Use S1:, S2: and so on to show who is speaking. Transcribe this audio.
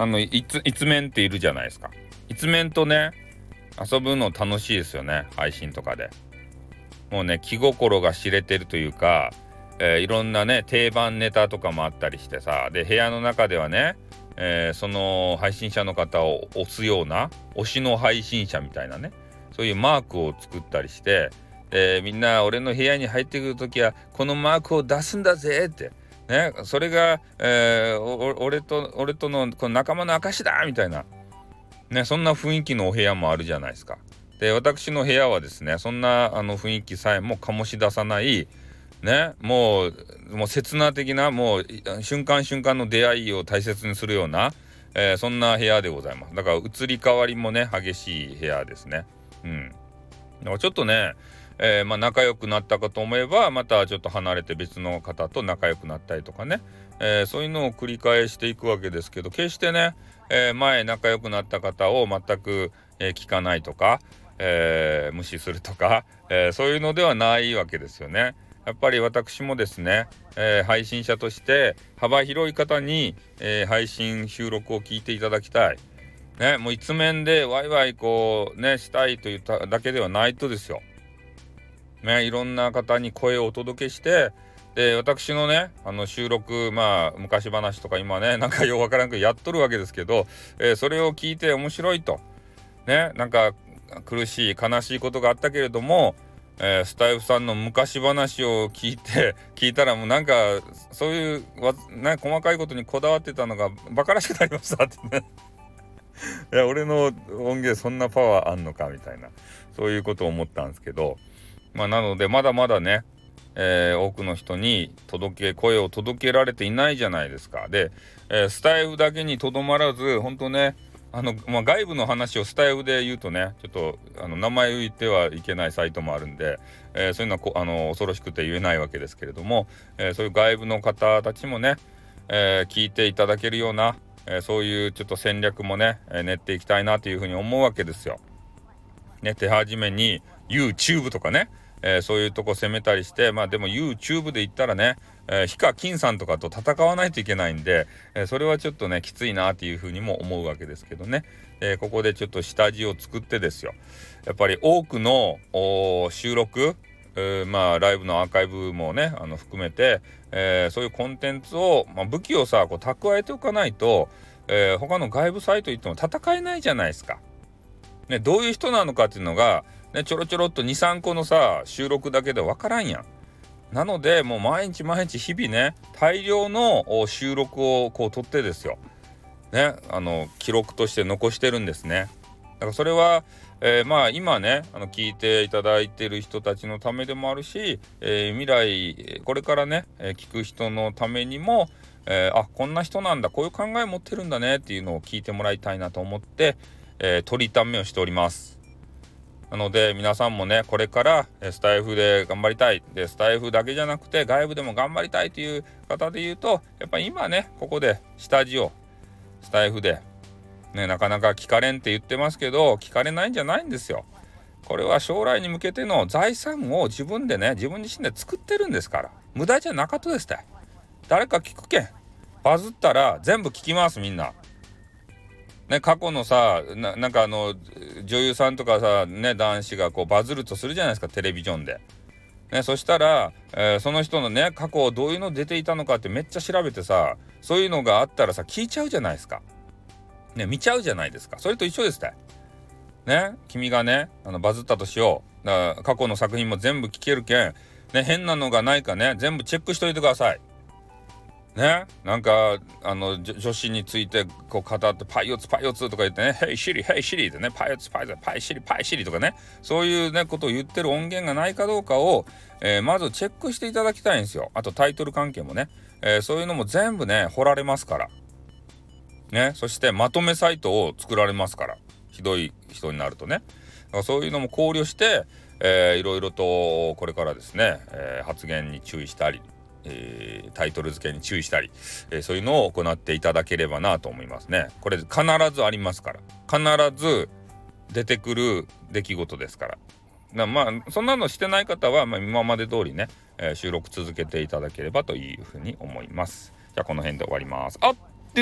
S1: あのいつ一面っているじゃないですか。一面とね遊ぶの楽しいですよね。配信とかで。もうね気心が知れてるというか、えー、いろんなね定番ネタとかもあったりしてさで部屋の中ではね、えー、その配信者の方を押すような推しの配信者みたいなねそういうマークを作ったりしてでみんな俺の部屋に入ってくる時はこのマークを出すんだぜってねそれが、えー、俺と俺とのこの仲間の証だみたいな。ねそんな雰囲気のお部屋もあるじゃないですか。で私の部屋はですねそんなあの雰囲気さえも醸し出さないねもうもう刹那的なもう瞬間瞬間の出会いを大切にするような、えー、そんな部屋でございます。だから移り変わりもね激しい部屋ですね。うん。だからちょっとねえー、まあ、仲良くなったかと思えばまたちょっと離れて別の方と仲良くなったりとかね、えー、そういうのを繰り返していくわけですけど決してね、えー、前仲良くなった方を全く、え聞かないとか、え無視するとか、えそういうのではないわけですよね。やっぱり私もですね、え配信者として幅広い方に、え配信収録を聞いていただきたい。ね、もう一面でワイワイこうねしたいというだけではないとですよ。ね、いろんな方に声をお届けしてで私のねあの収録まあ昔話とか今ね なんかようわからんけどやっとるわけですけど、えー、それを聞いて面白いと。ねなんか苦しい悲しいことがあったけれども、えー、スタイフさんの昔話を聞いて 聞いたらもうなんかそういうわね、細かいことにこだわってたのがバカらしくなりましたってね。いや俺の音源そんなパワーあんのかみたいなそういうことを思ったんですけど。まあ、なのでまだまだね、えー、多くの人に届け声を届けられていないじゃないですか。で、えー、スタイフだけにとどまらず本当ねあの、まあ、外部の話をスタイフで言うとねちょっとあの名前を言ってはいけないサイトもあるんで、えー、そういうのはこあの恐ろしくて言えないわけですけれども、えそういう外部の方たちもね、え聞いていただけるような、えそういうちょっと戦略もね、え練っていきたいなというふうに思うわけですよ。ね、手始めに YouTube とかね、えー、そういうとこ攻めたりしてまあでも YouTube で言ったらね、えー、ヒカキンさんとかと戦わないといけないんで、えー、それはちょっとねきついなっていうふうにも思うわけですけどね、えここでちょっと下地を作ってですよやっぱり多くの収録えー、まあライブのアーカイブもねあの含めて、えー、そういうコンテンツを、まあ、武器をさこう蓄えておかないと、えー、他の外部サイト行っても戦えないじゃないですか。ね、どういう人なのかっていうのがね、ちょろちょろっと23個のさ収録だけで分からんやん。なのでもう毎日毎日日々ね大量の収録をこう撮ってですよ。ねあの記録として残してるんですね。だからそれは、えー、まあ今ねあの聞いていただいてる人たちのためでもあるし、えー、未来これからね、えー、聞く人のためにも、えあこんな人なんだこういう考え持ってるんだねっていうのを聞いてもらいたいなと思って、え取りためをしております。なので皆さんもねこれからスタイフで頑張りたい。でスタイフだけじゃなくて外部でも頑張りたいという方で言うとやっぱ今ねここで下地をスタイフでねなかなか聞かれんって言ってますけど聞かれないんじゃないんですよ。これは将来に向けての財産を自分でね自分自身で作ってるんですから。無駄じゃなかったですって。誰か聞くけん。バズったら全部聞きますみんな。ね、過去のさなんかあの女優さんとかさ、ね、男子がこうバズるとするじゃないですかテレビジョンで。ね、そしたら、えー、その人のね過去どういうの出ていたのかってめっちゃ調べてさそういうのがあったらさ聞いちゃうじゃないですか。ね見ちゃうじゃないですか。それと一緒ですって。ね君がねあのバズったとしよう。だから過去の作品も全部聞けるけん、ね、変なのがないかね全部チェックしといてください。ね。なんかあの女子についてこう語ってパイオツパイオツとか言ってね「ヘイシリヘイシリ」ってね「パイオツパイオツパイシリパイシリ」とかね。そういうねことを言ってる音源がないかどうかを、えー、まずチェックしていただきたいんですよ。あとタイトル関係もね、えー、そういうのも全部ね掘られますから。ね。そしてまとめサイトを作られますから。ひどい人になるとね。そういうのも考慮して、えー、いろいろとこれからですね、えー、発言に注意したり。えー、タイトル付けに注意したり、えー、そういうのを行っていただければなと思いますね。これ必ずありますから。必ず出てくる出来事ですから。まあそんなのしてない方は、まあ、今まで通りね、えー、収録続けていただければというふうに思います。じゃあこの辺で終わります。あって